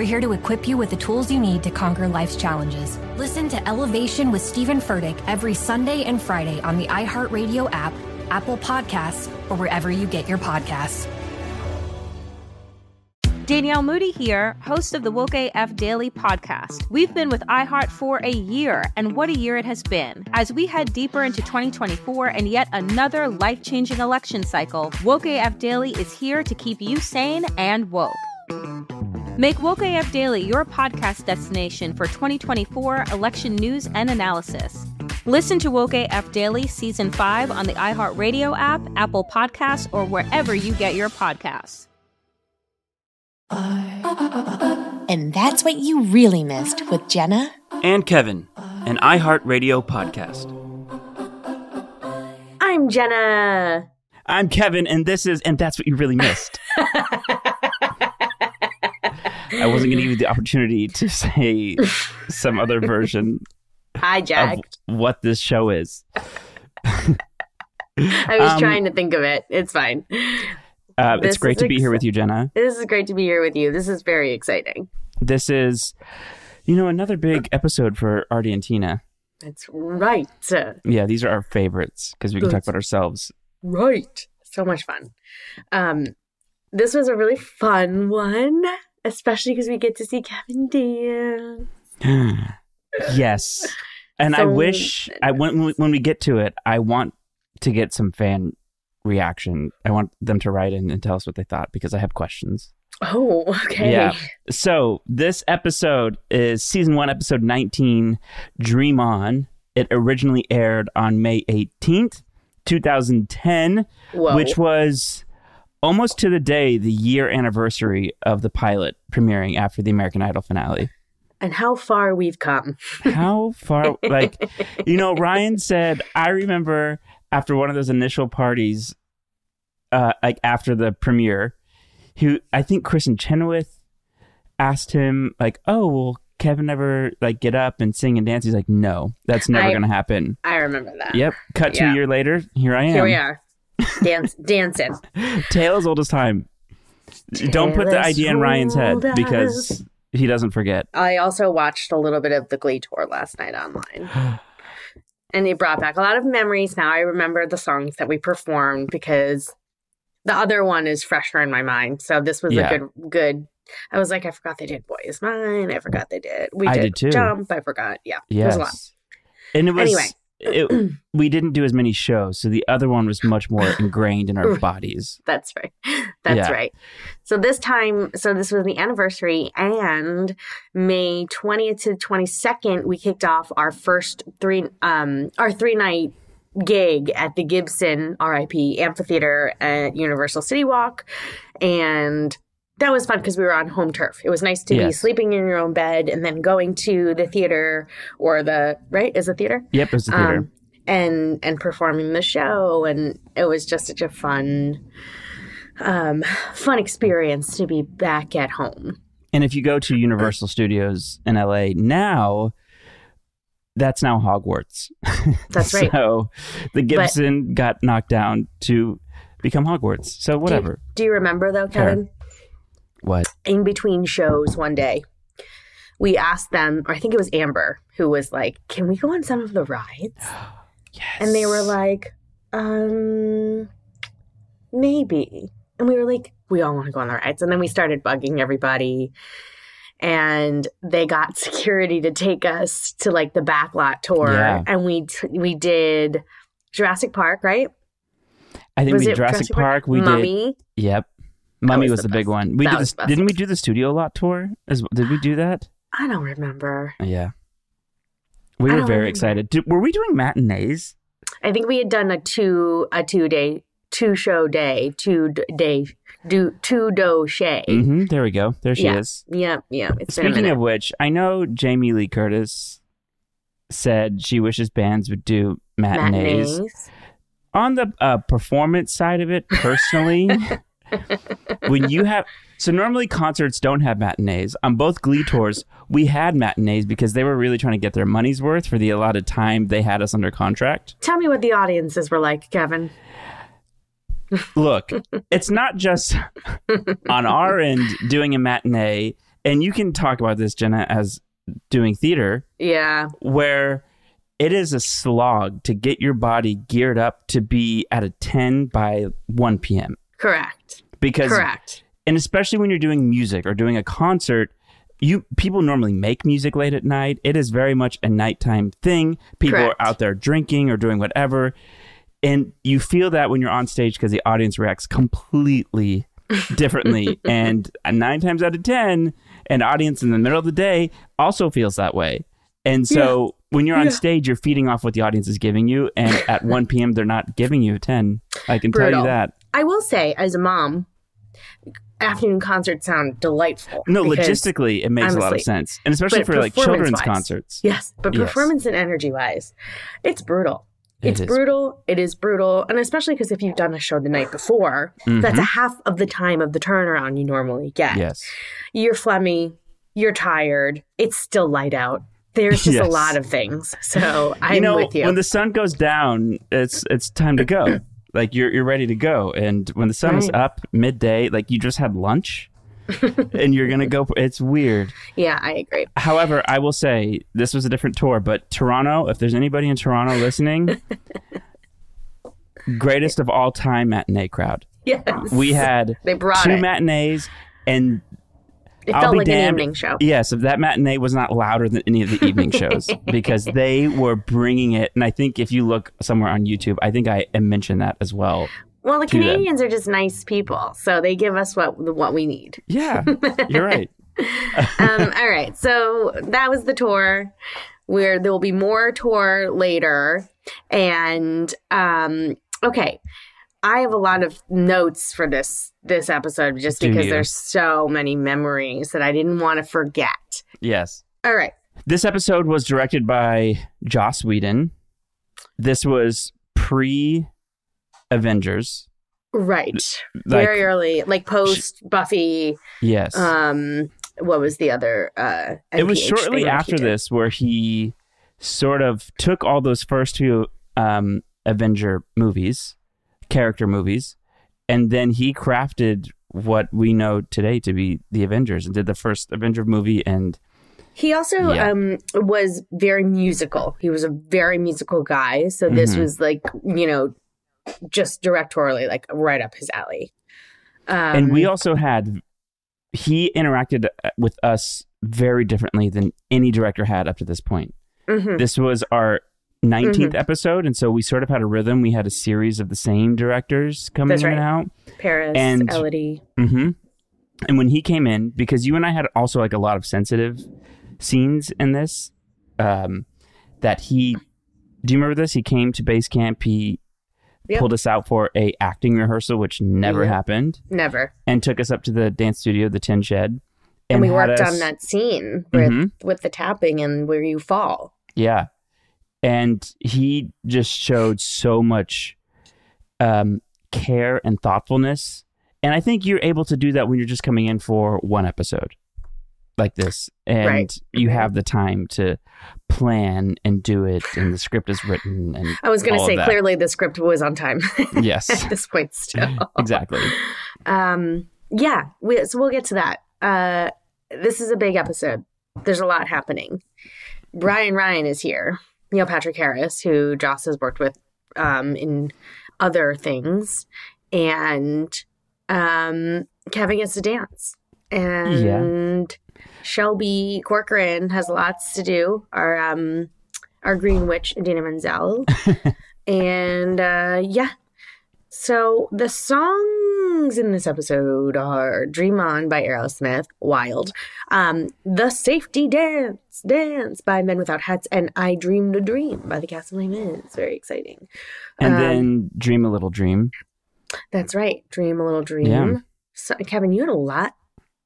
We're here to equip you with the tools you need to conquer life's challenges. Listen to Elevation with Stephen Furtick every Sunday and Friday on the iHeartRadio app, Apple Podcasts, or wherever you get your podcasts. Danielle Moody here, host of the Woke AF Daily podcast. We've been with iHeart for a year, and what a year it has been. As we head deeper into 2024 and yet another life changing election cycle, Woke AF Daily is here to keep you sane and woke. Make Woke AF Daily your podcast destination for 2024 election news and analysis. Listen to Woke AF Daily Season 5 on the iHeartRadio app, Apple Podcasts, or wherever you get your podcasts. And that's what you really missed with Jenna and Kevin, an iHeartRadio podcast. I'm Jenna. I'm Kevin, and this is And That's What You Really Missed. I wasn't going to give you the opportunity to say some other version Hijacked. of what this show is. I was um, trying to think of it. It's fine. Uh, it's great to be here with you, Jenna. This is great to be here with you. This is very exciting. This is, you know, another big episode for Artie and Tina. That's right. Yeah, these are our favorites because we can talk about ourselves. Right. So much fun. Um, this was a really fun one, especially because we get to see Kevin dance. yes, and I wish I when when we get to it, I want to get some fan reaction. I want them to write in and tell us what they thought because I have questions. Oh, okay. Yeah. So this episode is season one, episode 19, Dream On. It originally aired on May 18th, 2010, Whoa. which was almost to the day, the year anniversary of the pilot premiering after the American Idol finale. and how far we've come. How far, like, you know, Ryan said, I remember after one of those initial parties, uh, like after the premiere, who I think Kristin Chenoweth asked him, like, oh, will Kevin ever like get up and sing and dance? He's like, no, that's never I- to happen. I remember that. Yep. Cut to Yeah. a year later, here I am. Here we are. Dance, dancing. Tale as old as time. Don't put the idea in Ryan's head because he doesn't forget. I also watched a little bit of the Glee tour last night online. and it brought back a lot of memories. Now I remember the songs that we performed because the other one is fresher in my mind. So this was Yeah. a good good I was like, I forgot they did Boy Is Mine. I forgot they did. We I did, did too. Jump. I forgot. Yeah. It was Yes. a lot. And it was Anyway. It, we didn't do as many shows, so the other one was much more ingrained in our bodies. That's right. That's Yeah. right. So this time, so this was the anniversary, and May twentieth to twenty second, we kicked off our first three, um, our three night gig at the Gibson RIP Amphitheater at Universal City Walk, and that was fun because we were on home turf. It was nice to be sleeping in your own bed and then going to the theater or the right is a theater Yep, it was the theater. um, and and performing the show and it was just such a fun um fun experience to be back at home and if you go to Universal Studios in LA now, that's now Hogwarts. That's right. so the Gibson got knocked down to become Hogwarts. So whatever. do you remember though kevin What? in between shows one day we asked them or i think it was amber who was like can we go on some of the rides Yes. and they were like um maybe and we were like we all want to go on the rides and then we started bugging everybody and they got security to take us to like the backlot tour Yeah. and we t- we did Jurassic Park, right? I think Was we did it Jurassic, Park. We did. Mummy. Yep. Mummy was was, the big best. one. We That did this, didn't we do the Studio Lot tour? As, did we do that? I don't remember. Yeah. We I were very remember. excited. Did, were we doing matinees? I think we had done a two a two day two show day two day do two do shay. hmm There we go. There she yeah. is. Yeah, yeah. It's Speaking of which, I know Jamie Lee Curtis said she wishes bands would do matinees. matinees. On the uh, performance side of it, personally, when you have so normally concerts don't have matinees. On both Glee tours, we had matinees because they were really trying to get their money's worth for the allotted time they had us under contract. Tell me what the audiences were like, Kevin. Look, it's not just on our end doing a matinee, and you can talk about this, Jenna, as doing theater. Yeah, where it is a slog to get your body geared up to be at a 10 by 1 p.m. correct. Because, Correct. and especially when you're doing music or doing a concert, you people normally make music late at night. It is very much a nighttime thing. People Correct. are out there drinking or doing whatever. And you feel that when you're on stage because the audience reacts completely differently. and nine times out of 10, an audience in the middle of the day also feels that way. And so when you're on Yeah. stage, you're feeding off what the audience is giving you. And at 1 p.m., they're not giving you a 10. I can tell you that. I will say, as a mom, afternoon concerts sound delightful. No, logistically, it makes I'm a lot of sense. And especially for like children's performance-wise- concerts. Yes, but Yes. performance and energy wise, it's brutal. It's is. brutal. It is brutal. And especially because if you've done a show the night before, that's a half of the time of the turnaround you normally get. Mm-hmm. Yes. You're phlegmy, you're tired, it's still light out. There's just a lot of things. So I'm you know, with you. when the sun goes down, it's it's time to go. Like you're you're ready to go. And when the sun is Right. up midday, like you just had lunch and you're gonna go it's weird. yeah, I agree. However, I will say this was a different tour, but Toronto, if there's anybody in Toronto listening, greatest of all time matinee crowd. Yes. We had They brought two it. matinees and It I'll felt be like damned. an evening show. Yes, if that matinee was not louder than any of the evening shows because they were bringing it. And I think if you look somewhere on YouTube, I think I mentioned that as well. Well, the to them. Canadians are just nice people, so they give us what what we need. Yeah, you're right. um, all right, so that was the tour. Where there will be more tour later, and um, okay, I have a lot of notes for this this episode just Do because you? there's so many memories that I didn't want to forget. Yes. All right, This episode was directed by Joss Whedon. This was pre Avengers. right, Like- very early, like post Buffy. Yes. Um, what was the other? Uh, it was shortly thing that he after this where he sort of took all those first few um, Avenger movies, character movies, and then he crafted what we know today to be the Avengers and did the first Avenger movie and He also Yeah. um, was very musical. He was a very musical guy. So this Mhm. was like, you know, just directorially, like right up his alley. Um, and we also had he interacted uh, with us very differently than any director had up to this point. mhm. This was our 19th Mm-hmm. episode and so we sort of had a rhythm. We had a series of the same directors coming in and out. Paris, and- Elodie. hmm And when he came in, because you and I had also like a lot of sensitive scenes in this, um, that he, do you remember this? He came to base camp. He Yep. pulled us out for a acting rehearsal, which never Yep. happened, Never. and took us up to the dance studio, the Tin Shed, And, we worked us- on that scene with, Mhm. with the tapping and where you fall. Yeah. And he just showed so much um, care and thoughtfulness. And I think you're able to do that when you're just coming in for one episode like this. And Right. you have the time to plan and do it. And the script is written. And I was going to say, clearly the script was on time Yes. at this point still. exactly. Um, yeah, we, so we'll get to that. Uh, this is a big episode. There's a lot happening. Brian Ryan is here. Neil Patrick Harris, who Joss has worked with um, in other things, and um, Kevin gets to dance, and Shelby Corcoran has lots to do. Our um, our Green Witch, Idina Menzel. And uh, yeah. So the songs in this episode are Dream On by Aerosmith, Wild, um, The Safety Dance, Dance by Men Without Hats, and I Dreamed a Dream by the Cast of Les Mis. Very exciting. And Um, then Dream a Little Dream. That's right. Dream a Little Dream. Yeah. So, Kevin, you had a lot,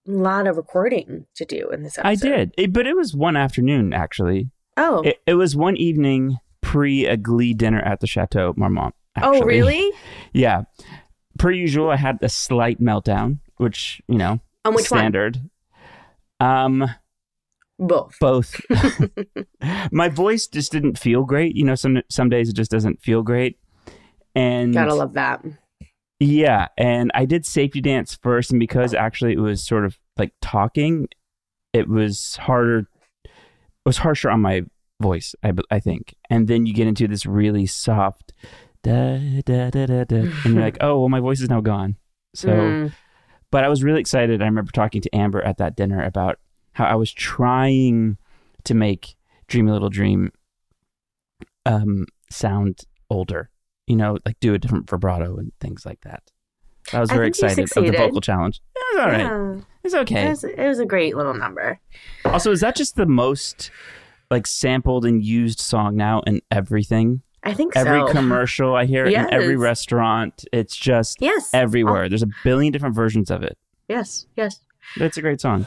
lot of recording to do in this episode. I did. It- but it was one afternoon, actually. Oh. It, it was one evening pre a Glee dinner at the Chateau Marmont. oh, really? Yeah. Per usual, I had a slight meltdown, which, you know, On which one? standard. Um, Both. both. My voice just didn't feel great. You know, some some days it just doesn't feel great. And Gotta love that. yeah, and I did safety dance first, and because actually it was sort of like talking, it was harder. It was harsher on my voice, I, I think. And then you get into this really soft da da da da da, and you're like, oh well, my voice is now gone. So, Mm. but I was really excited. I remember talking to Amber at that dinner about how I was trying to make Dream a Little Dream um, sound older. You know, like do a different vibrato and things like that. I was very you excited of the vocal challenge. It was all right. Yeah. It's okay. It was, it was a great little number. Also, is that just the most like sampled and used song now in everything? I think Every so. commercial I hear in every restaurant, it's just Yes. everywhere. There's a billion different versions of it. Yes. Yes. But it's a great song.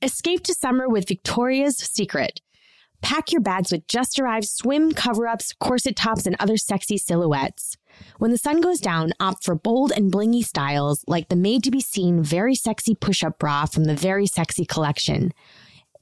Escape to summer with Victoria's Secret. Pack your bags with just arrived swim cover ups, corset tops, and other sexy silhouettes. When the sun goes down, opt for bold and blingy styles like the made to be seen very sexy push up bra from the Very Sexy collection.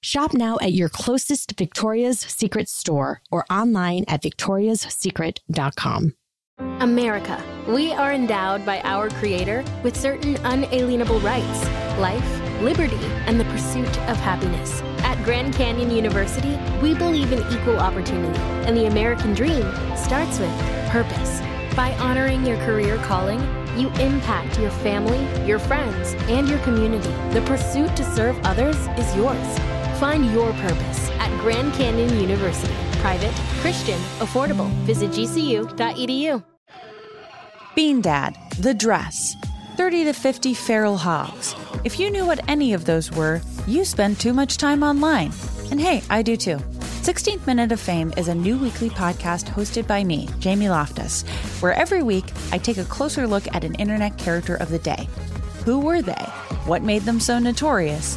Shop now at your closest Victoria's Secret store or online at victoriassecret.com. America. We are endowed by our Creator with certain unalienable rights life, liberty, and the pursuit of happiness. At Grand Canyon University, we believe in equal opportunity, and the American dream starts with purpose. By honoring your career calling, you impact your family, your friends, and your community. The pursuit to serve others is yours. Find your purpose at Grand Canyon University. Private, Christian, affordable. Visit gcu.edu. Bean Dad, The Dress, 30 to 50 Feral Hogs. If you knew what any of those were, you spend too much time online. And hey, I do too. 16th Minute of Fame is a new weekly podcast hosted by me, Jamie Loftus, where every week I take a closer look at an internet character of the day. Who were they? What made them so notorious?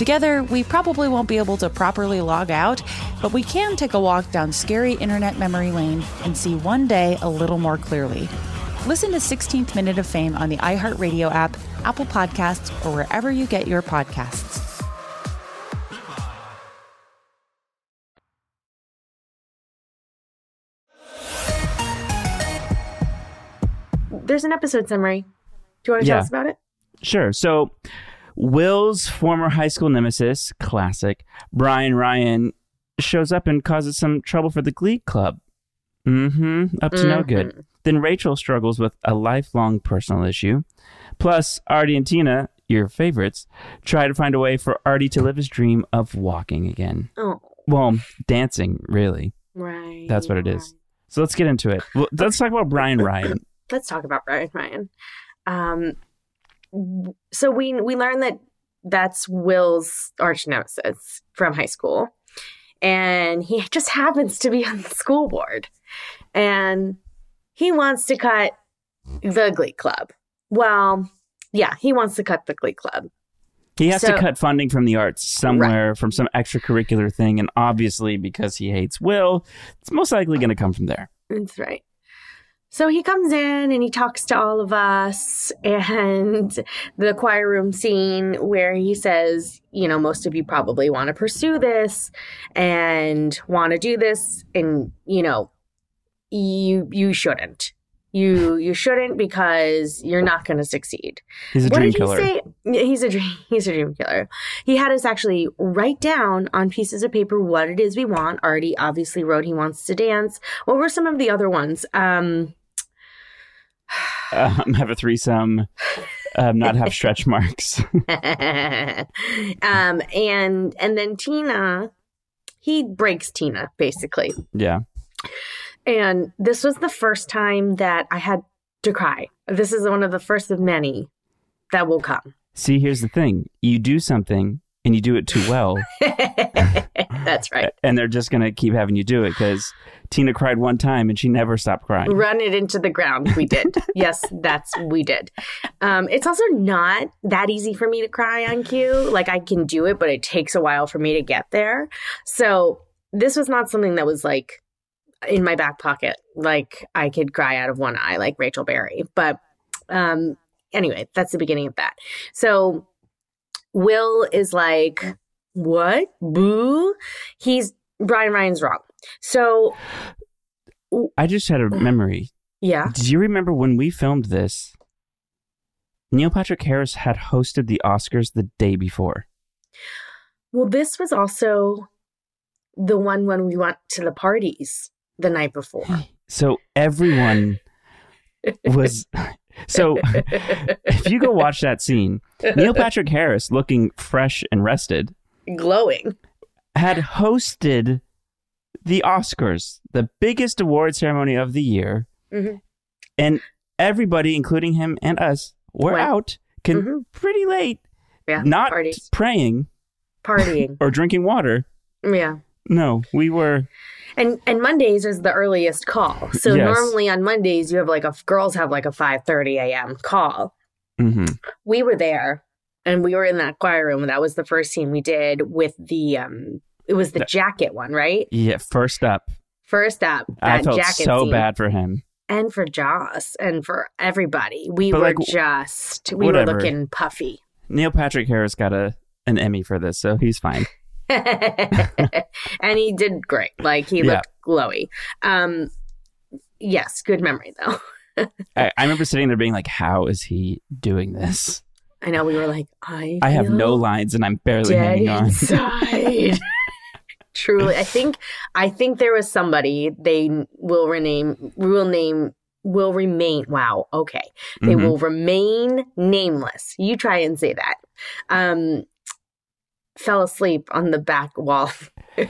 Together, we probably won't be able to properly log out, but we can take a walk down scary internet memory lane and see one day a little more clearly. Listen to 16th Minute of Fame on the iHeartRadio app, Apple Podcasts, or wherever you get your podcasts. There's an episode summary. Do you want to Yeah. tell us about it? Sure. So, Will's former high school nemesis, classic, Brian Ryan, shows up and causes some trouble for the Glee Club. Mm-hmm. Up to no good. Then Rachel struggles with a lifelong personal issue. Plus, Artie and Tina, your favorites, try to find a way for Artie to live his dream of walking again. Oh, Well, dancing, really. right. That's what it is. So let's get into it. Well, let's talk about Brian Ryan. let's talk about Brian Ryan. Um, so we we learned that that's Will's arch nemesis from high school, and he just happens to be on the school board, and he wants to cut the Glee Club. Well, yeah, he wants to cut the Glee Club. He has So- to cut funding from the arts somewhere from some extracurricular thing, and obviously because he hates Will, it's most likely going to come from there. That's right. So he comes in and he talks to all of us, and the choir room scene where he says, you know, most of you probably want to pursue this and want to do this, and you know, you you shouldn't. You you shouldn't because you're not going to succeed. He's a what dream did killer. say? He's a dream. He's a dream killer. He had us actually write down on pieces of paper what it is we want. Artie obviously wrote he wants to dance. What were some of the other ones? Um, Um, have a threesome, um, not have stretch marks. um, and and then Tina, he breaks Tina basically. yeah. And this was the first time that I had to cry. This is one of the first of many that will come. See, here's the thing you do something and you do it too well, That's right. and they're just going to keep having you do it because Tina cried one time and she never stopped crying. Run it into the ground. We did. yes, that's we did. Um, it's also not that easy for me to cry on cue. Like I can do it, but it takes a while for me to get there. So this was not something that was like in my back pocket. Like I could cry out of one eye, like Rachel Berry. But um, anyway, that's the beginning of that. So Will is like, what? Boo? He's Brian Ryan's wrong. So I just had a memory. yeah. Do you remember when we filmed this? Neil Patrick Harris had hosted the Oscars the day before. Well, this was also the one when we went to the parties the night before. So everyone was. So if you go watch that scene, Neil Patrick Harris, looking fresh and rested, Glowing. had hosted the Oscars, the biggest award ceremony of the year. Mhm. And everybody, including him and us, were Went. out can, Mhm. pretty late, Yeah. not parties. praying Partying. or drinking water. yeah. No, we were. And and Mondays is the earliest call. So Yes. normally on Mondays you have like a girls have like a 5:30 a.m. call. hmm We were there and we were in that choir room. That was the first scene we did with the um it was the That- jacket one, right? Yeah, first up, First up, I felt jacket so scene. bad for him. and for Joss and for everybody. We But, were like, just we whatever. were looking puffy. Neil Patrick Harris got a an Emmy for this, so he's fine. and he did great. Like he Yeah. looked glowy. Um yes, good memory though. I, I remember sitting there being like, "How is he doing this? I know we were like, I I have no lines, and I'm barely hanging on." Truly, I think I think there was somebody they will rename will name will remain wow okay they Mhm. will remain nameless you try and say that um fell asleep on the back wall.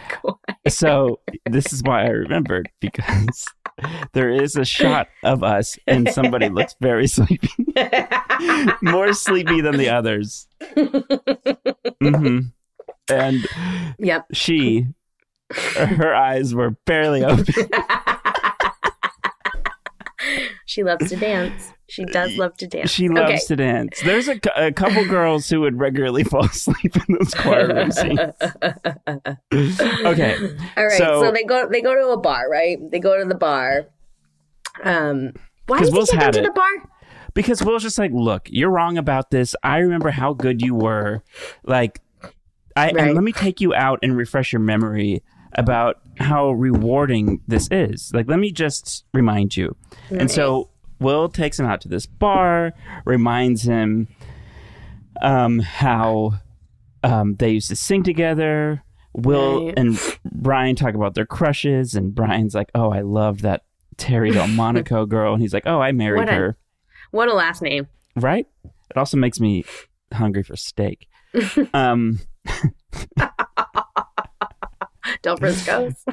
So this is why I remembered because there is a shot of us, and somebody looks very sleepy, more sleepy than the others. hmm And yep. she, her eyes were barely open. She loves to dance she does love to dance She loves okay. to dance. There's a, a couple girls who would regularly fall asleep in those choir room scenes. Okay, All right, So- so, they go they go to a bar, right? They go to the bar. Um, why does Will's them to the bar? because Will's just like, look, you're wrong about this. I remember how good you were. Like, I and Right. let me take you out and refresh your memory about how rewarding this is. Like, let me just remind you. And so Will takes him out to this bar, reminds him um, how um, they used to sing together. Will Right. and Brian talk about their crushes, and Brian's like, "Oh, I love that Terri Del Monico girl," and he's like, "Oh, I married What a- her." What a last name. right? It also makes me hungry for steak. um, Del Frisco's.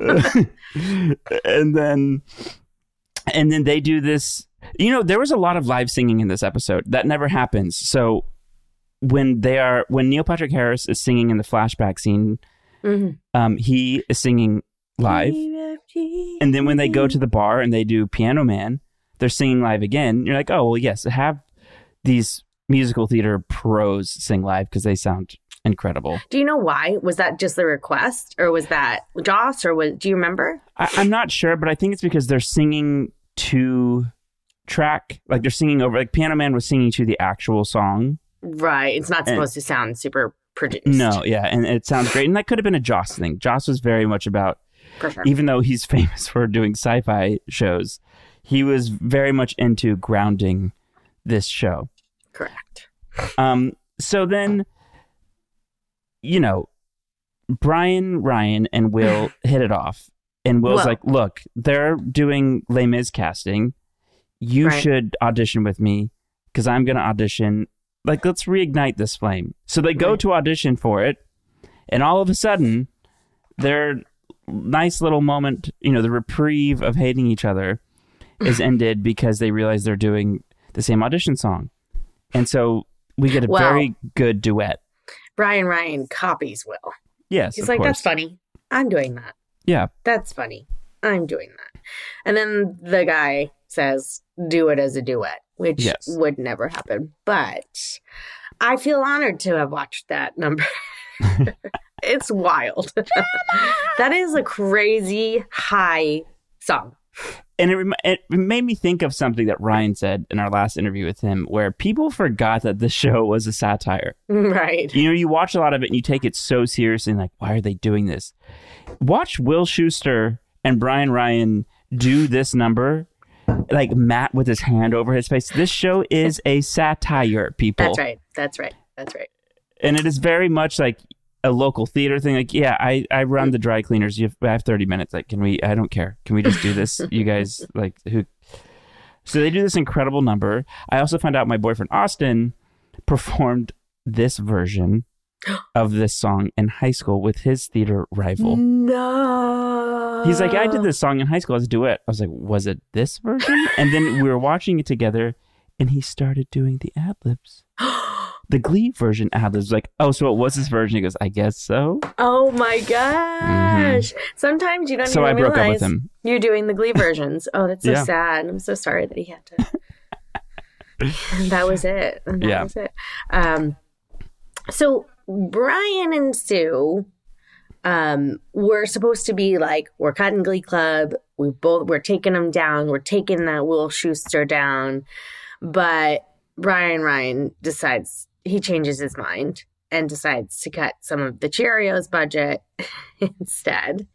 and then and then they do this you know there was a lot of live singing in this episode. That never happens. So when they are when neil patrick harris is singing in the flashback scene Mhm. um, he is singing live. And then when they go to the bar and they do piano man they're singing live again. You're like oh well yes have these musical theater pros sing live because they sound incredible Do you know why? Was that just the request, or was that Joss, or was? Do you remember? I, I'm not sure, but I think it's because they're singing to track, like they're singing over, like Piano Man was singing to the actual song. Right. It's not And- supposed to sound super produced. No, yeah, and it sounds great, and that could have been a Joss thing. Joss was very much about, sure. even though he's famous for doing sci-fi shows, he was very much into grounding this show. Correct. Um, so then, you know, Brian, Ryan, and Will hit it off. And Will's like, look, they're doing Les Mis casting. You Right. should audition with me because I'm going to audition. Like, let's reignite this flame. So they go Right. to audition for it. And all of a sudden, their nice little moment, you know, the reprieve of hating each other is ended because they realize they're doing the same audition song. And so we get a Well- very good duet. Brian Ryan copies Will. Yes. He's like, course. "That's funny. I'm doing that. Yeah. That's funny. I'm doing that." And then the guy says, "Do it as a duet," which Yes. would never happen. But I feel honored to have watched that number. it's wild. that is a crazy high song. And it, rem- it made me think of something that Ryan said in our last interview with him, where people forgot that the show was a satire. Right. You know, you watch a lot of it and you take it so seriously, and like, why are they doing this? Watch Will Schuester and Brian Ryan do this number, like Matt with his hand over his face. This show is a satire, people. That's right. That's right. That's right. and it is very much like a local theater thing. Like, yeah, I, I run the dry cleaners. You have, I have 30 minutes. Like, can we, I don't care. Can we just do this? you guys, like, who? So they do this incredible number. I also found out my boyfriend Austin performed this version of this song in high school with his theater rival. No. He's like, I did this song in high school as a duet. I was like, was it this version? And then we were watching it together, and he started doing the ad libs. The Glee version ad libs. Like, oh, so it was this version? He goes, I guess so. Oh my gosh. Sometimes you don't Mm-hmm. So even I broke up with him. you're doing the Glee versions. Oh, that's so Yeah. sad. I'm so sorry that he had to. And that was it. That Yeah. was it. Um, so Brian and Sue um, were supposed to be like, we're cutting Glee Club. We both we're taking them down. We're taking that Will Schuester down. But Brian Ryan decides he changes his mind and decides to cut some of the Cheerios budget instead.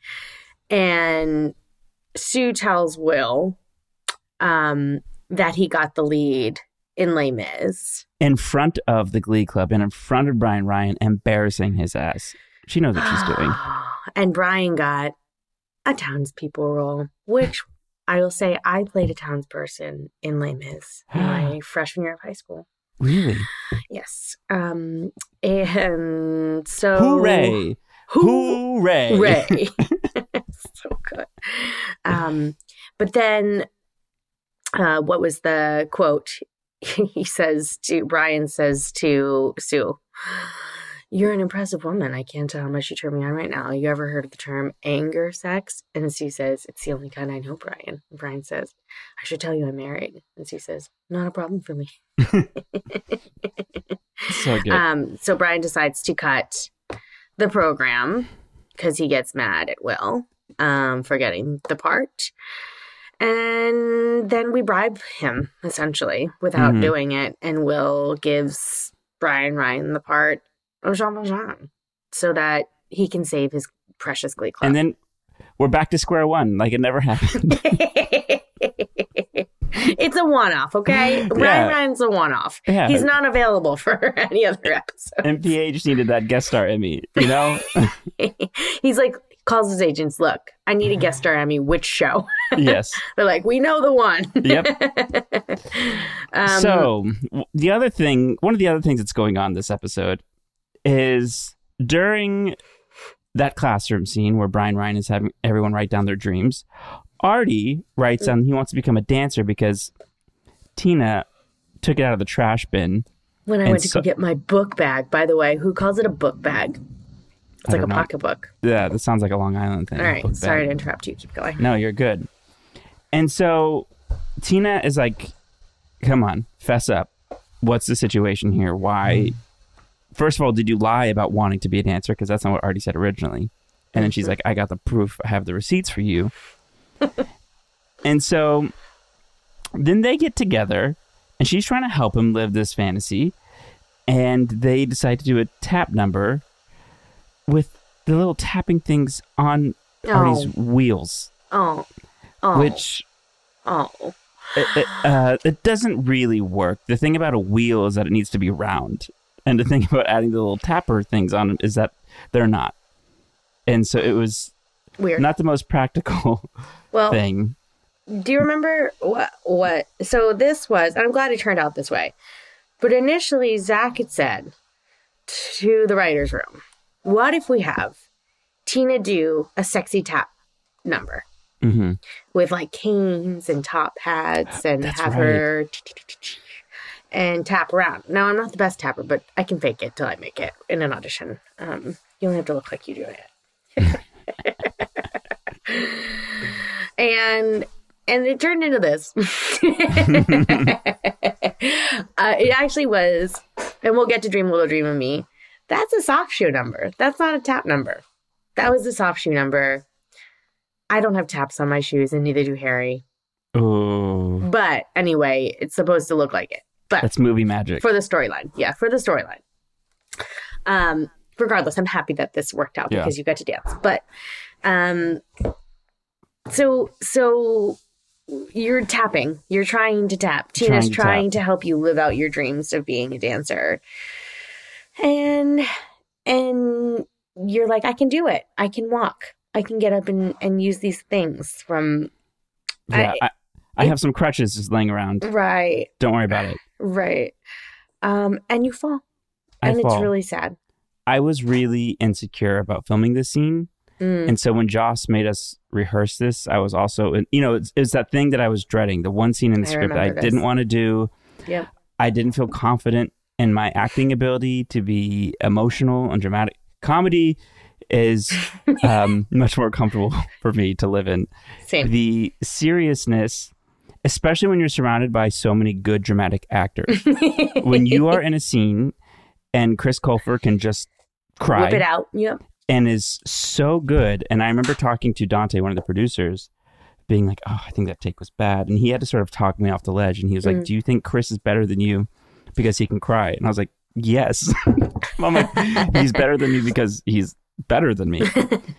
And Sue tells Will um, that he got the lead in Les Mis. In front of the Glee Club and in front of Brian Ryan, embarrassing his ass. She knows what she's doing. And Brian got a townspeople role, which I will say I played a townsperson in Les Mis in my freshman year of high school. Really? Yes. Um, and so. Hooray! Hooray! Hooray. so good. Um, but then, uh, what was the quote? He says to Brian says to Sue, "You're an impressive woman. I can't tell how much you turn me on right now. You ever heard of the term anger sex?" And Sue says, "It's the only kind I know, Brian." And Brian says, "I should tell you I'm married." And Sue says, "Not a problem for me." So good. Um, so Brian decides to cut the program because he gets mad at Will um, for getting the part. And then we bribe him essentially without Mhm. doing it. And Will gives Brian Ryan the part Jean Valjean so that he can save his precious Glee Club. and then we're back to square one, like it never happened. it's a one off, okay? Brian Ryan's a one off. Yeah. He's not available for any other episode. NPH just needed that guest star Emmy, you know? He's like, calls his agents, look, I need a guest star Emmy. Which show? yes. They're like, we know the one. Yep. um, so the other thing, one of the other things that's going on this episode is during that classroom scene where Brian Ryan is having everyone write down their dreams, Artie writes mm. down he wants to become a dancer because Tina took it out of the trash bin. When I went to so- go get my book bag, by the way, who calls it a book bag? It's like a know. pocketbook. Yeah, that sounds like a Long Island thing. All right. Sorry bag. to interrupt you. Keep going. No, you're good. And so Tina is like, come on, fess up. What's the situation here? Why? Mm. First of all, did you lie about wanting to be a dancer? Because that's not what Artie said originally. And then she's like, I got the proof. I have the receipts for you. and so then they get together and she's trying to help him live this fantasy. And they decide to do a tap number with the little tapping things on Artie's wheels Oh. Oh. which Oh. it, it, uh, it doesn't really work. The thing about a wheel is that it needs to be round, and the thing about adding the little tapper things on them is that they're not. And so it was Weird. not the most practical well, thing. do you remember what what so this was and i'm glad it turned out this way but initially zach had said to the writers room what if we have tina do a sexy tap number hmm with like canes and top hats and That's have her and tap around now i'm not the best tapper but i can fake it till i make it in an audition um, you only have to look like you doing it and and it turned into this. uh, it actually was, and we'll get to Dream Little Dream of Me. That's a soft shoe number. That's not a tap number. That was a soft shoe number. I don't have taps on my shoes, and neither do Harry. Oh, But anyway, it's supposed to look like it. But that's movie magic. for the storyline, yeah, for the storyline. Um, regardless, I'm happy that this worked out Yeah. because you got to dance. But, um, so so you're tapping. You're trying to tap. Tina's Trying to trying tap. to help you live out your dreams of being a dancer, and and you're like, I can do it. I can walk. I can get up and and use these things from yeah, I- I, I have some crutches just laying around. right, Don't worry about it. Right. Um, and you fall, I and it's really sad. I was really insecure about filming this scene. Mm. And so when Joss made us rehearse this, I was also, you know, it's, it's that thing that I was dreading. The one scene in the I script I this. didn't want to do. Yep. I didn't feel confident in my acting ability to be emotional and dramatic. Comedy is um, much more comfortable for me to live in. Same. The seriousness, especially when you're surrounded by so many good dramatic actors, when you are in a scene and Chris Colfer can just cry Whip it out. Yep. and is so good. And I remember talking to Dante, one of the producers, being like, "Oh, I think that take was bad," and he had to sort of talk me off the ledge. And he was like, Mm. "Do you think Chris is better than you because he can cry?" And I was like, "Yes." I'm like, "He's better than me because he's better than me."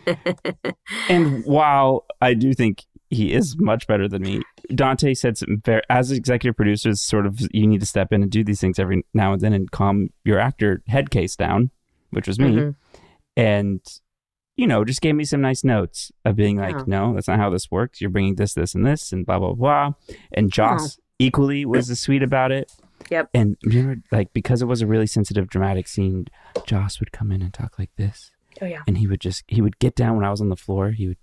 and while I do think he is much better than me, Dante said some very, as executive producers, sort of, you need to step in and do these things every now and then and calm your actor head case down, which was me Mhm. and you know just gave me some nice notes of being like Oh. no that's not how this works you're bringing this this and this and blah blah blah and joss equally was as sweet about it Yep. and remember like because it was a really sensitive dramatic scene joss would come in and talk like this Oh yeah. and he would just he would get down when i was on the floor he would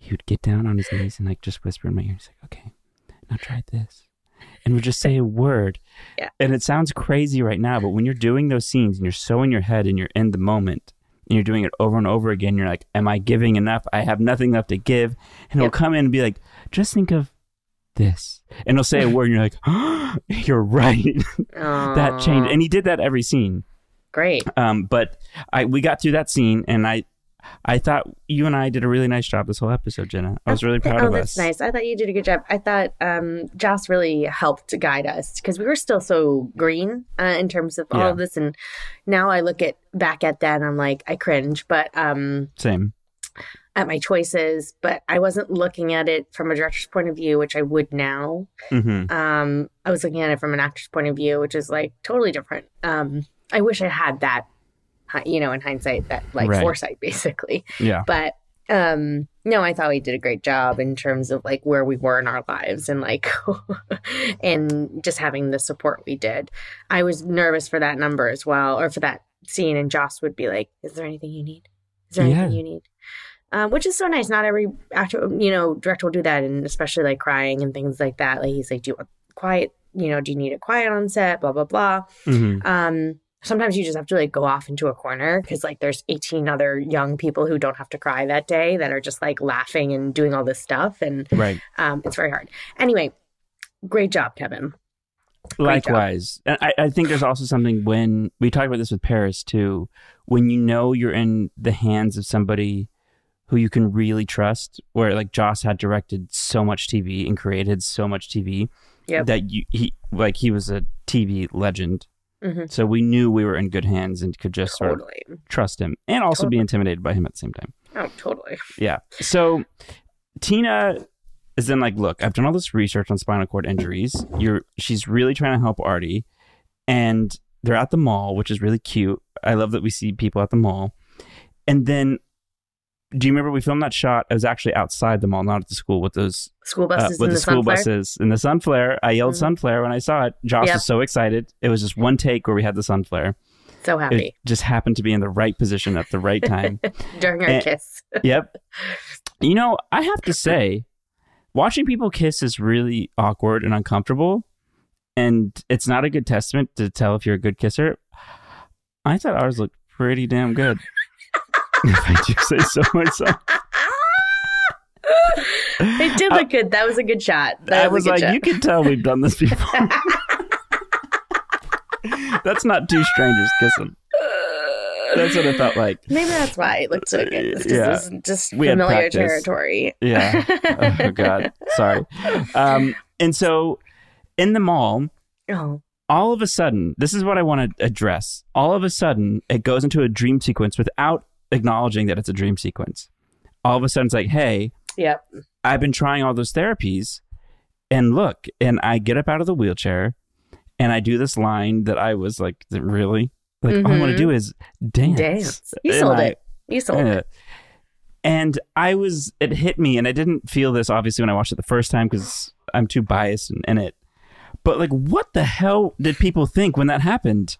he would get down on his knees and like just whisper in my ear. He's like okay now try this. And would just say a word. Yeah. and it sounds crazy right now but when you're doing those scenes and you're so in your head and you're in the moment and you're doing it over and over again you're like am i giving enough? I have nothing left to give. And he'll come in and be like just think of this. And he'll say a word and you're like oh, you're right. That changed. And he did that every scene. Great. um, but I we got through that scene, and I I thought you and I did a really nice job this whole episode, Jenna. I was really proud oh, of that's us. nice. I thought you did a good job. I thought um, Joss really helped guide us because we were still so green uh, in terms of all Yeah. of this. And now I look at back at that and I'm like, I cringe, but um, Same. at my choices. But I wasn't looking at it from a director's point of view, which I would now. hmm Um, I was looking at it from an actor's point of view, which is like totally different. Um, I wish I had that, you know, in hindsight, that like Right. foresight, basically. Yeah. But um, no, I thought we did a great job in terms of like where we were in our lives and like, and just having the support we did. I was nervous for that number as well, or for that scene, and Joss would be like, "Is there anything you need? Is there anything Yeah. you need? Um, which is so nice. Not every actor, you know, director will do that, and especially like crying and things like that. Like he's like, "Do you want quiet? You know, do you need it quiet on set?" Blah blah blah. Mhm. Um, sometimes you just have to like go off into a corner because like there's 18 other young people who don't have to cry that day that are just like laughing and doing all this stuff, and Right. um, it's very hard. Anyway, great job, Kevin. Great job. Likewise. And I, I think there's also something when we talked about this with Paris too, when you know you're in the hands of somebody who you can really trust, where like Joss had directed so much TV and created so much TV Yep. that you he like he was a TV legend. Mhm. So we knew we were in good hands and could just sort of Totally. trust him and also be intimidated by him at the same time. Oh, totally. Yeah. So Tina is then like, look, I've done all this research on spinal cord injuries. You're she's really trying to help Artie. And they're at the mall, which is really cute. I love that we see people at the mall. And then do you remember we filmed that shot? It was actually outside the mall, not at the school with those School uh, buses with the, the, school buses and the sun flare. I yelled Mhm. sun flare when I saw it. Joss Yep. was so excited. It was just one take where we had the sun flare. So It happy just happened to be in the right position at the right time. during our And- kiss. yep. You know, I have to say, watching people kiss is really awkward and uncomfortable, and it's not a good testament to tell if you're a good kisser. I thought ours looked pretty damn good. If I do say so myself. It did look good. That was a good shot. That I was, was like, shot. you can tell we've done this before. That's not two strangers kissing. That's what it felt like. Maybe that's why it looked so good. It's just, Yeah. it's just familiar territory. Yeah. Oh God. Sorry. Um, and so in the mall, Oh, all of a sudden, this is what I want to address. All of a sudden, it goes into a dream sequence without acknowledging that it's a dream sequence. All of a sudden, it's like, hey, yep. I've been trying all those therapies, and look, and I get up out of the wheelchair, and I do this line that I was like, really, like all I want to Mhm. do is dance. Dance. You sold I- it. You sold yeah. it. And I was, it hit me, and I didn't feel this obviously when I watched it the first time because I'm too biased in it. But like, what the hell did people think when that happened?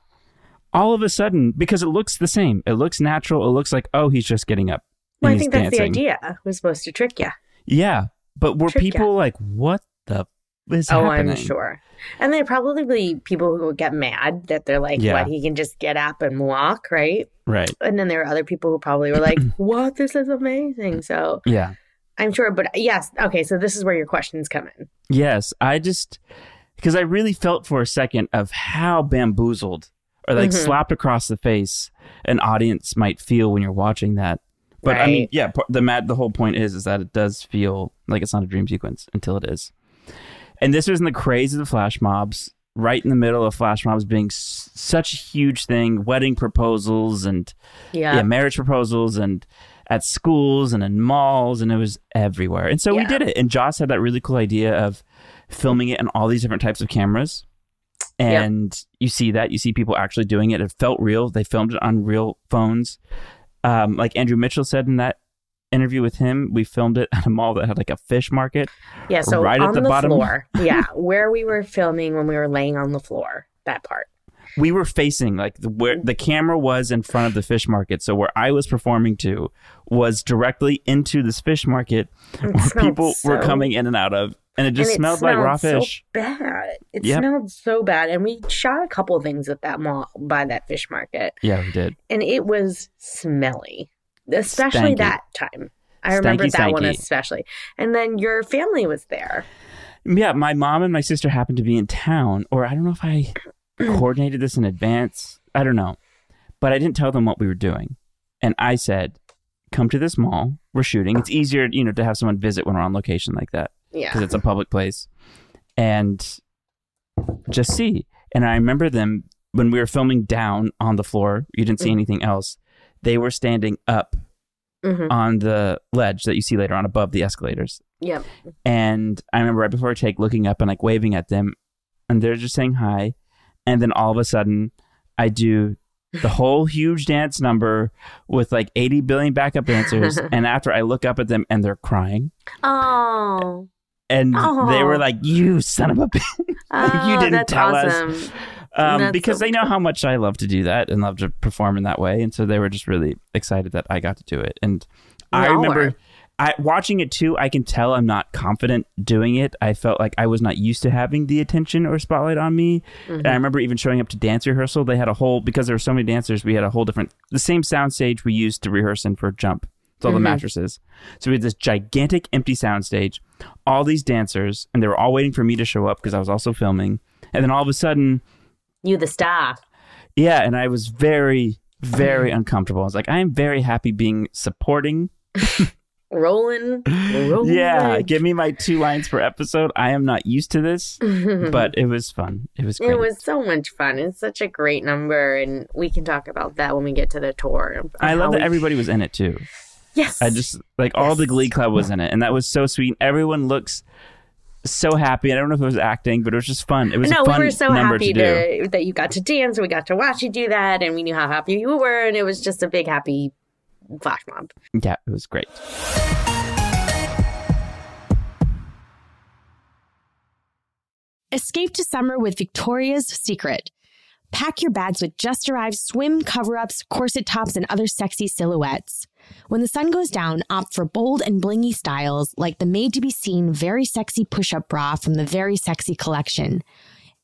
All of a sudden, because it looks the same, it looks natural. It looks like, oh, he's just getting up. Well, I think that's the idea. It was supposed to trick you. Yeah, but were Trick ya. people like, what the is Oh, happening? I'm sure. And there probably people who get mad that they're like, Yeah. what, he can just get up and walk, right? Right. And then there are other people who probably were like, what? This is amazing. So Yeah. I'm sure. But yes. Okay. So this is where your questions come in. Yes. I just because I really felt for a second of how bamboozled or like Mhm. slapped across the face an audience might feel when you're watching that. But I mean, yeah, the mad the whole point is is that it does feel like it's not a dream sequence until it is. And this was in the craze of the flash mobs, right in the middle of flash mobs being s- such a huge thing, wedding proposals and Yeah. yeah, marriage proposals and at schools and in malls and it was everywhere. And so we did it. And Joss had that really cool idea of filming it in all these different types of cameras. And you see that, you see people actually doing it. It felt real. They filmed it on real phones. Um, like Andrew Mitchell said in that interview with him, we filmed it at a mall that had like a fish market. Yeah. So right at the the, bottom. floor. yeah. Where we were filming when we were laying on the floor, that part. we were facing like the, where the camera was in front of the fish market. So where I was performing to was directly into this fish market It where people were coming in and out of, and it just and it smelled, like raw so fish. bad. It Yep. smelled so bad. And we shot a couple of things at that mall by that fish market. Yeah, we did. and it was smelly, especially Stanky. that time. I remember Stanky, that one especially. And then your family was there. Yeah, my mom and my sister happened to be in town, or I don't know if I coordinated this in advance. I don't know, but I didn't tell them what we were doing, and I said, "Come to this mall. We're shooting. It's easier, you know, to have someone visit when we're on location like that." Yeah. because it's a public place and just see and i remember them when we were filming down on the floor you didn't see Mhm. anything else they were standing up hmm on the ledge that you see later on above the escalators Yep. and i remember right before i take looking up and like waving at them and they're just saying hi and then all of a sudden i do the whole huge dance number with like 80 billion backup dancers and after i look up at them and they're crying Oh. and they Oh. were like, "You son of a bitch! oh you didn't tell us." Um, because so they know how much I love to do that and love to perform in that way, and so they were just really excited that I got to do it. And I remember. I, watching it too. I can tell I'm not confident doing it. I felt like I was not used to having the attention or spotlight on me. Mm-hmm. And I remember even showing up to dance rehearsal. They had a whole because there were so many dancers. We had a whole different the same sound stage we used to rehearse in for Jump. It's all the mattresses. So we had this gigantic empty sound stage, all these dancers, and they were all waiting for me to show up because I was also filming. And then all of a sudden, You the star. yeah, and I was very, very uncomfortable. I was like, I am very happy being supporting. Rolling. rolling. Yeah, give me my two lines per episode. I am not used to this, but it was fun. It was great. It was so much fun. It's such a great number, and we can talk about that when we get to the tour. I love that we- everybody was in it too. Yes. I just like all the Glee Club was in it, and that was so sweet. Everyone looks so happy. I don't know if it was acting, but it was just fun. It was no, we were so happy to to, that you got to dance. We got to watch you do that, and we knew how happy you were, and it was just a big happy flash mob. Yeah, it was great. Escape to summer with Victoria's Secret. Pack your bags with just arrived swim cover ups, corset tops, and other sexy silhouettes. When the sun goes down, opt for bold and blingy styles like the made to be seen very sexy push up bra from the Very Sexy collection.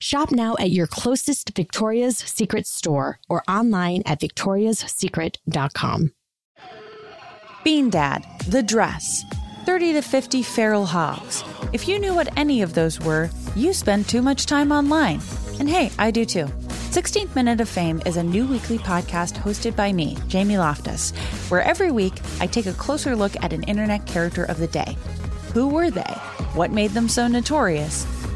Shop now at your closest Victoria's Secret store or online at victoriassecret.com. Bean Dad, The Dress, 30 to 50 Feral Hogs. If you knew what any of those were, you spend too much time online. And hey, I do too. 16th Minute of Fame is a new weekly podcast hosted by me, Jamie Loftus, where every week I take a closer look at an internet character of the day. Who were they? What made them so notorious?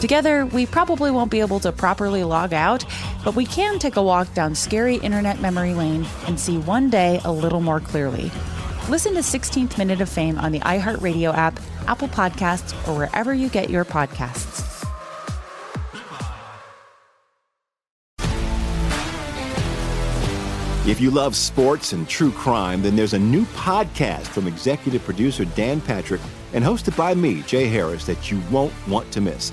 Together, we probably won't be able to properly log out, but we can take a walk down scary internet memory lane and see one day a little more clearly. Listen to 16th Minute of Fame on the iHeartRadio app, Apple Podcasts, or wherever you get your podcasts. If you love sports and true crime, then there's a new podcast from executive producer Dan Patrick and hosted by me, Jay Harris, that you won't want to miss.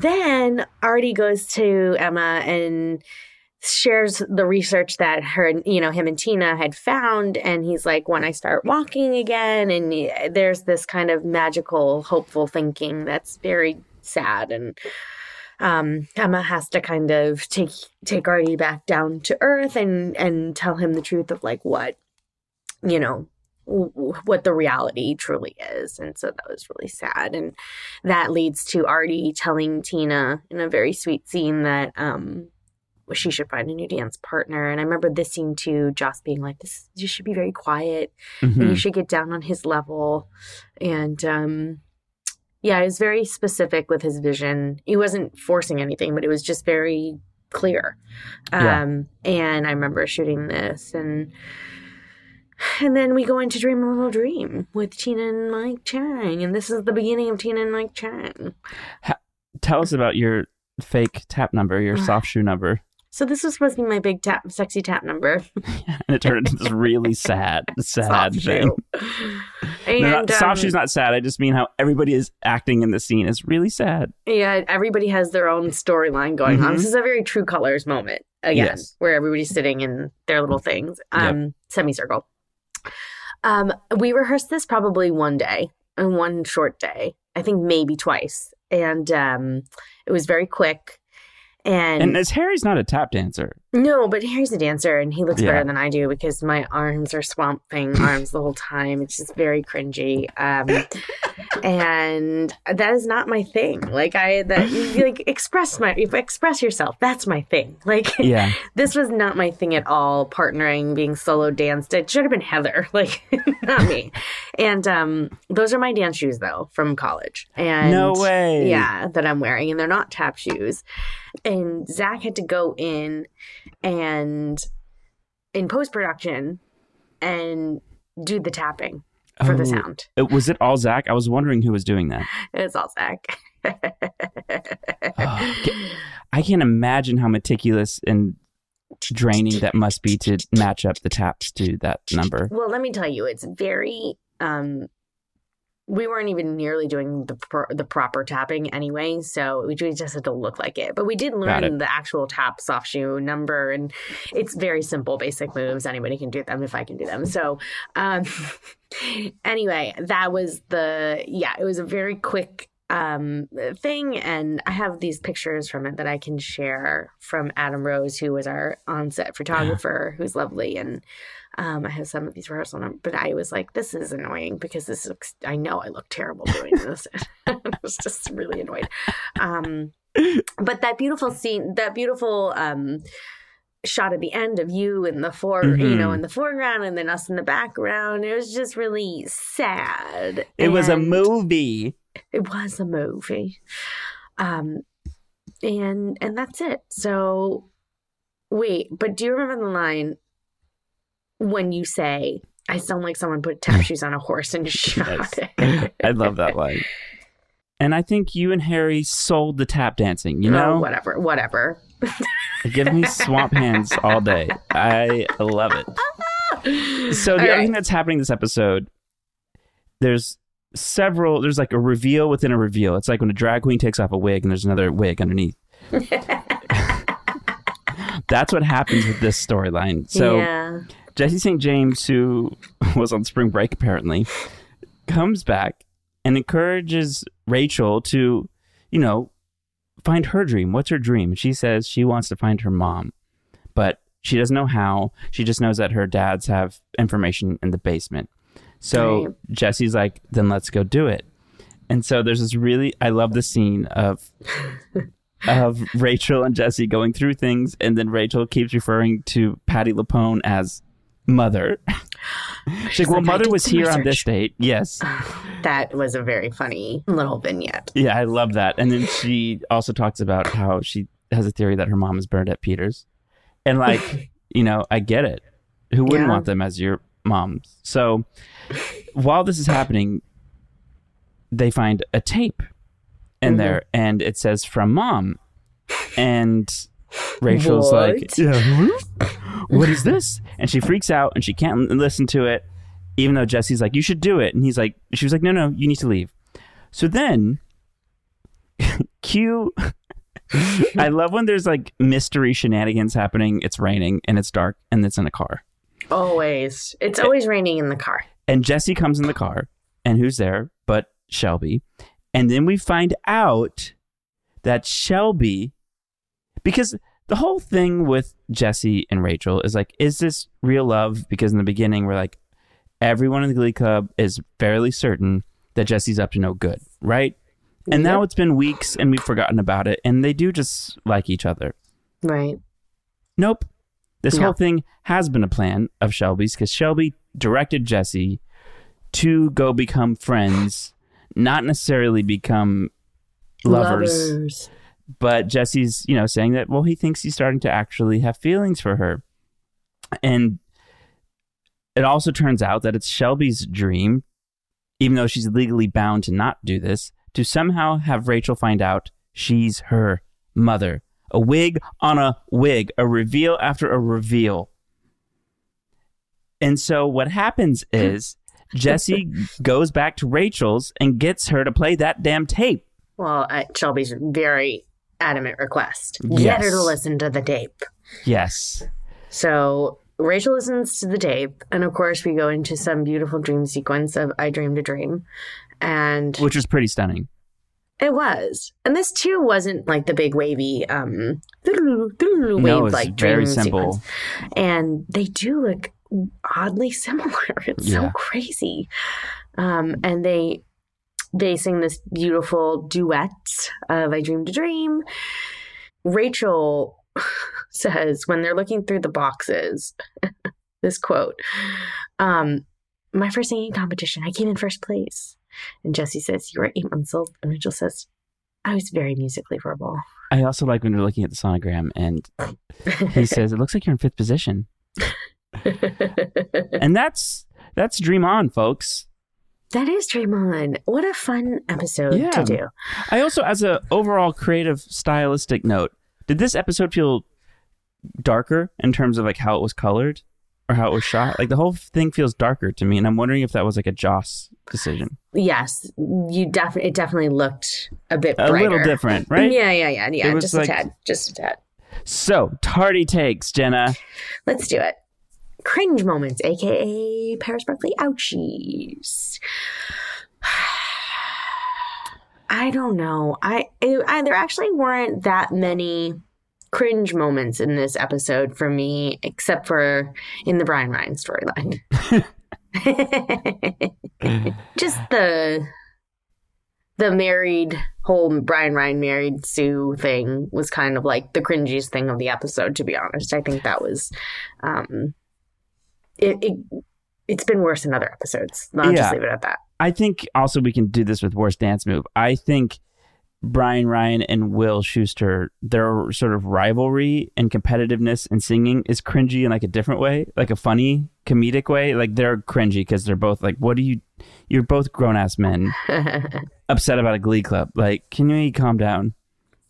Then Artie goes to Emma and shares the research that her, you know, him and Tina had found. And he's like, when I start walking again, and there's this kind of magical, hopeful thinking that's very sad. And um, Emma has to kind of take take Artie back down to earth and and tell him the truth of like what, you know, what the reality truly is. And so that was really sad. And that leads to Artie telling Tina in a very sweet scene that um she should find a new dance partner. And I remember this scene too, Joss being like, This you should be very quiet and you should get down on his level. And um yeah, he was very specific with his vision. He wasn't forcing anything, but it was just very clear. Yeah. Um and I remember shooting this and And then we go into Dream a Little Dream with Tina and Mike Chang. And this is the beginning of Tina and Mike Chang. Tell us about your fake tap number, your soft shoe number. So this was supposed to be my big tap, sexy tap number. And it turned into this really sad, sad Soft thing. shoe. No, not, um, soft shoe's not sad. I just mean how everybody is acting in the scene is really sad. yeah, everybody has their own storyline going on. Mhm. This is a very True Colors moment again, Yes. where everybody's sitting in their little things, um, semicircle. Um, we rehearsed this probably one day, and one short day. I think maybe twice, and um, it was very quick. And, And as Harry's not a tap dancer. No, but Harry's a dancer, and he looks Yeah. better than I do because my arms are swamp thing arms the whole time. It's just very cringy. Um, and that is not my thing. Like I that like express my express yourself. That's my thing. Like Yeah. this was not my thing at all. Partnering, being solo danced. It should have been Heather, like not me. And um, those are my dance shoes though from college. And No way. Yeah, that I'm wearing, and they're not tap shoes. And Zach had to go in and in post production and do the tapping for the Oh. sound. Uh, Was it all Zach? I was wondering who was doing that. It's all Zach. I can't imagine how meticulous and draining that must be to match up the taps to that number. Well, let me tell you, it's very. Um, we weren't even nearly doing the pro- the proper tapping anyway, so we just had to look like it. But we did learn the actual tap soft shoe number, and it's very simple, basic moves. Anybody can do them if I can do them. So, um, anyway, that was the yeah. It was a very quick um thing and i have these pictures from it that i can share from adam rose who was our on-set photographer who's lovely and um, I have some of these rehearsal numbers, but I was like, this is annoying because this looks, I know I look terrible doing this. I was just really annoyed. Um, but that beautiful scene, that beautiful um, shot at the end of you in the fore, you know, Mhm. in the foreground and then us in the background, it was just really sad. It was a movie. It was a movie. Um, and, and that's it. So wait, but do you remember the line when you say, I sound like someone put tap shoes on a horse and shot it. I love that line. And I think you and Harry sold the tap dancing, you Oh, know? whatever, whatever. Give me swamp hands all day. I love it. So the All other right. thing that's happening this episode, there's several. There's like a reveal within a reveal. It's like when a drag queen takes off a wig and there's another wig underneath. that's what happens with this storyline. So yeah. Jesse St. James, who was on spring break apparently, comes back and encourages Rachel to, you know, find her dream. What's her dream? She says she wants to find her mom, but she doesn't know how. She just knows that her dads have information in the basement. So Right. Jesse's like, then let's go do it. And so there's this really, I love the scene of of Rachel and Jesse going through things, and then Rachel keeps referring to Patti LuPone as mother. She's like, well, like, mother was some here on this date. Yes. That was a very funny little vignette. Yeah, I love that. And then she also talks about how she has a theory that her mom is Bernadette Peters. And like, you know, I get it. Who wouldn't Yeah. want them as your moms? So while this is happening, they find a tape in Mhm. there and it says from mom. And Rachel's What? like, "Yeah, what is this? And she freaks out and she can't listen to it, even though Jesse's like, you should do it. And he's like, she was like, no, no, you need to leave. So then, cue. I love when there's like mystery shenanigans happening. It's raining and it's dark and it's in a car. Always. It's always raining in the car. And Jesse comes in the car, and who's there but Shelby? And then we find out that Shelby, because the whole thing with Jesse and Rachel is like, is this real love? Because in the beginning, we're like, everyone in the Glee Club is fairly certain that Jesse's up to no good, right? And now it's been weeks and we've forgotten about it, and they do just like each other. Right. Nope. This whole thing has been a plan of Shelby's because Shelby directed Jesse to go become friends, not necessarily become lovers. But Jesse's, you know, saying that, well, he thinks he's starting to actually have feelings for her. And it also turns out that it's Shelby's dream, even though she's legally bound to not do this, to somehow have Rachel find out she's her mother. A wig on a wig, a reveal after a reveal. And so what happens is Jesse goes back to Rachel's and gets her to play that damn tape. Well, at Shelby's very adamant request. Yes. Get her to listen to the tape. Yes. So Rachel listens to the tape, and of course, we go into some beautiful dream sequence of "I Dreamed a Dream," and Which was pretty stunning. it was. And this too wasn't like the big wavy, um, wave No, like very dream simple. sequence. And they do look oddly similar. It's Yeah. so crazy. Um, and they they sing this beautiful duet of "I Dreamed a Dream." Rachel says when they're looking through the boxes, this quote, um, my first singing competition, I came in first place. And Jesse says, You were eight months old. And Rachel says, I was very musically verbal. I also like when we're looking at the sonogram and he says, It looks like you're in fifth position. And that's that's Dream On, folks. That is Dream On. What a fun episode Yeah. to do. I also, as a overall creative stylistic note, did this episode feel darker in terms of like how it was colored or how it was shot? Like the whole thing feels darker to me, and I'm wondering if that was like a Joss decision. Yes, you definitely it definitely looked a bit A little different, right? Yeah, yeah, yeah, yeah. Just like- a tad. Just a tad. So, tardy takes, Jenna. Let's do it. Cringe moments, aka Paris Barclay ouchies. I don't know. I, I there actually weren't that many cringe moments in this episode for me, except for in the Bryan Ryan storyline. Just the the married whole Bryan Ryan married Sue thing was kind of like the cringiest thing of the episode. To be honest, I think that was um, it. it it's been worse in other episodes. I'll Yeah. just leave it at that. I think also we can do this with worst dance move. I think Bryan Ryan and Will Schuester, their sort of rivalry and competitiveness in singing is cringy in like a different way, like a funny comedic way. Like they're cringy because they're both like, "What do you? You're both grown ass men upset about a Glee club. Like, can you calm down?"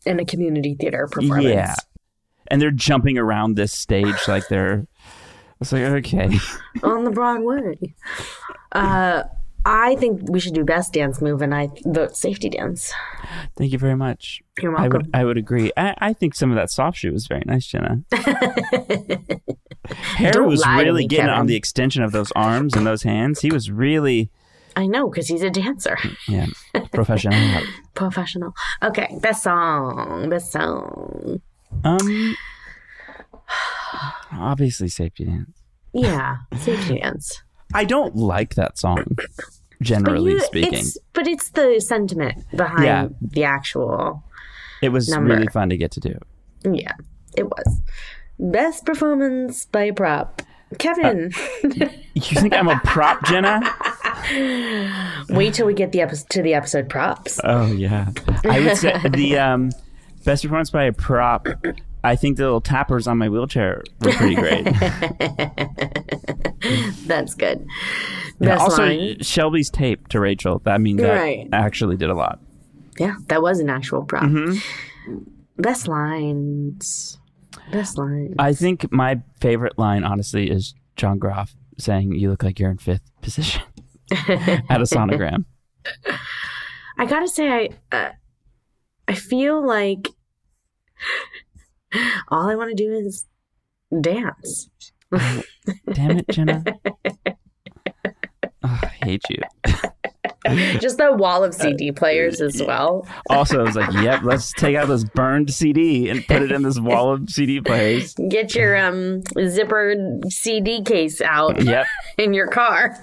in a community theater performance. Yeah, and they're jumping around this stage like they're. It's like okay, on the Broadway. Uh, I think we should do best dance move, and I vote safety dance. thank you very much. You're I welcome. would I would agree. I, I think some of that soft shoe was very nice, Jenna. Hair Don't was really me, getting Kevin. on the extension of those arms and those hands. He was really I know because he's a dancer, yeah professional. professional. Okay, best song, best song. Um, obviously safety dance. Yeah, safety dance. I don't like that song, generally you- speaking. it's but it's the sentiment behind Yeah. the actual. It was number. really fun to get to do. Yeah, it was best performance by a prop. Kevin, You think I'm a prop, Jenna? wait till we get the episode to the episode props. Oh yeah, I would say the um, best performance by a prop. I think the little tappers on my wheelchair were pretty great. That's good. Yeah, also, line. Shelby's tape to Rachel. That I mean, that Right. actually did a lot. Yeah, that was an actual prop. Mm-hmm. Best lines. Best lines. I think my favorite line, honestly, is John Groff saying, "You look like you're in fifth position" at a sonogram. I gotta say, I uh, I feel like all I want to do is dance. Damn it, Jenna! Oh, I hate you. Just the wall of CD players as well. Also, I was like, "Yep, let's take out this burned CD and put it in this wall of CD players." Get your um zippered CD case out Yep. in your car.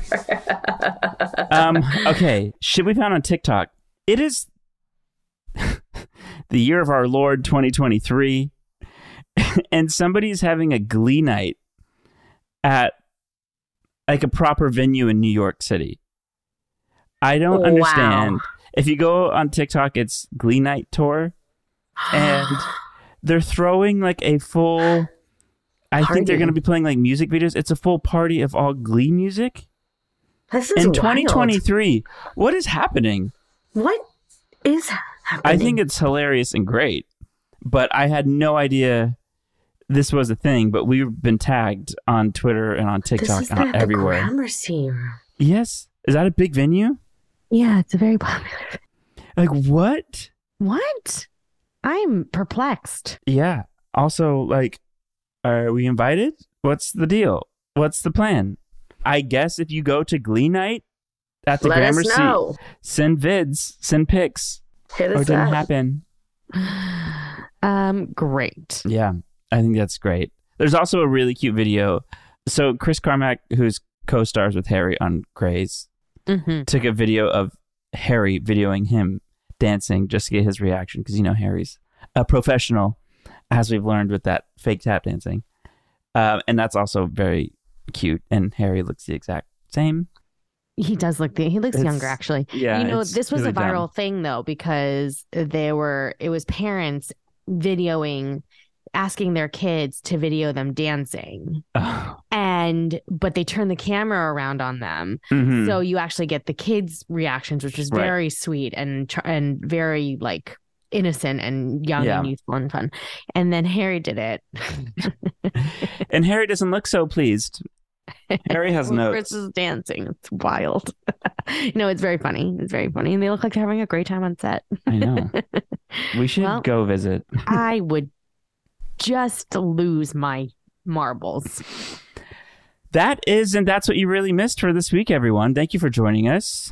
Um, okay, Should we found on TikTok. It is the year of our Lord 2023, and somebody's having a glee night at like a proper venue in New York City. I don't Wow. understand. If you go on TikTok, it's Glee Night Tour, and they're throwing like a full I think they're going to be playing like music videos. It's a full party of all Glee music This is in wild. 2023. What is happening? What is happening? I think it's hilarious and great, but I had no idea this was a thing. But we've been tagged on Twitter and on this TikTok is and the, everywhere. the Gramercy. yes, is that a big venue? Yeah, it's a very popular. Like what? What? I'm perplexed. Yeah. Also, like, are we invited? What's the deal? What's the plan? I guess if you go to Glee night at the Let Gramercy, know. send vids, send pics. Hit Or didn't up. happen. Um, great. Yeah, I think that's great. There's also a really cute video. So Chris Carmack, who's co-stars with Harry on Grey's, Mm-hmm. took a video of Harry videoing him dancing just to get his reaction because you know Harry's a professional, as we've learned with that fake tap dancing, um, and that's also very cute. And Harry looks the exact same. He does look the, he looks It's- younger actually. Yeah, you know, this was really a viral dumb. thing though because there were it was parents videoing asking their kids to video them dancing Oh, and but they turn the camera around on them mhm. so you actually get the kids reactions which is Right. very sweet and and very like innocent and young Yeah. and youthful and fun and then harry did it and Harry doesn't look so pleased. Harry has notes. Chris is dancing. It's wild. no, it's very funny. It's very funny. And they look like they're having a great time on set. I know. We should Well- go visit. I would just lose my marbles. That is, and that's what you really missed for this week, everyone. Thank you for joining us.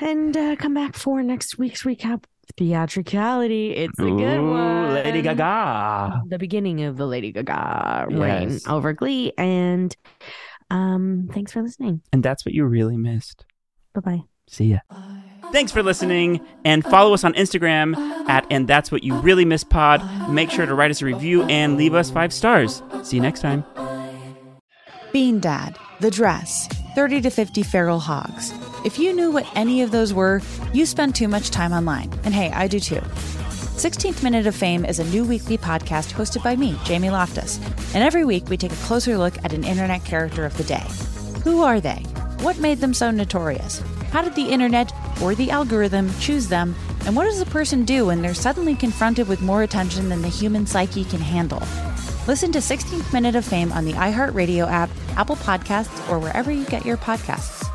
And uh, come back for next week's recap. Theatricality. It's a good one. Lady Gaga. The beginning of the Lady Gaga reign Yes. over Glee. And um, thanks for listening. And that's what you really missed. Bye bye. See ya. Thanks for listening and follow us on Instagram at and that's what you really miss pod. Make sure to write us a review and leave us five stars. See you next time. Bean Dad, The Dress, 30 to 50 Feral Hogs. If you knew what any of those were, you spend too much time online. And hey, I do too. 16th Minute of Fame is a new weekly podcast hosted by me, Jamie Loftus. And every week we take a closer look at an internet character of the day. Who are they? What made them so notorious? How did the internet or the algorithm choose them? And what does a person do when they're suddenly confronted with more attention than the human psyche can handle? Listen to 16th Minute of Fame on the iHeartRadio app, Apple Podcasts, or wherever you get your podcasts.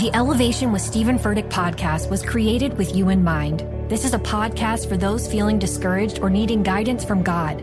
The Elevation with Stephen Furtick podcast was created with you in mind. This is a podcast for those feeling discouraged or needing guidance from God.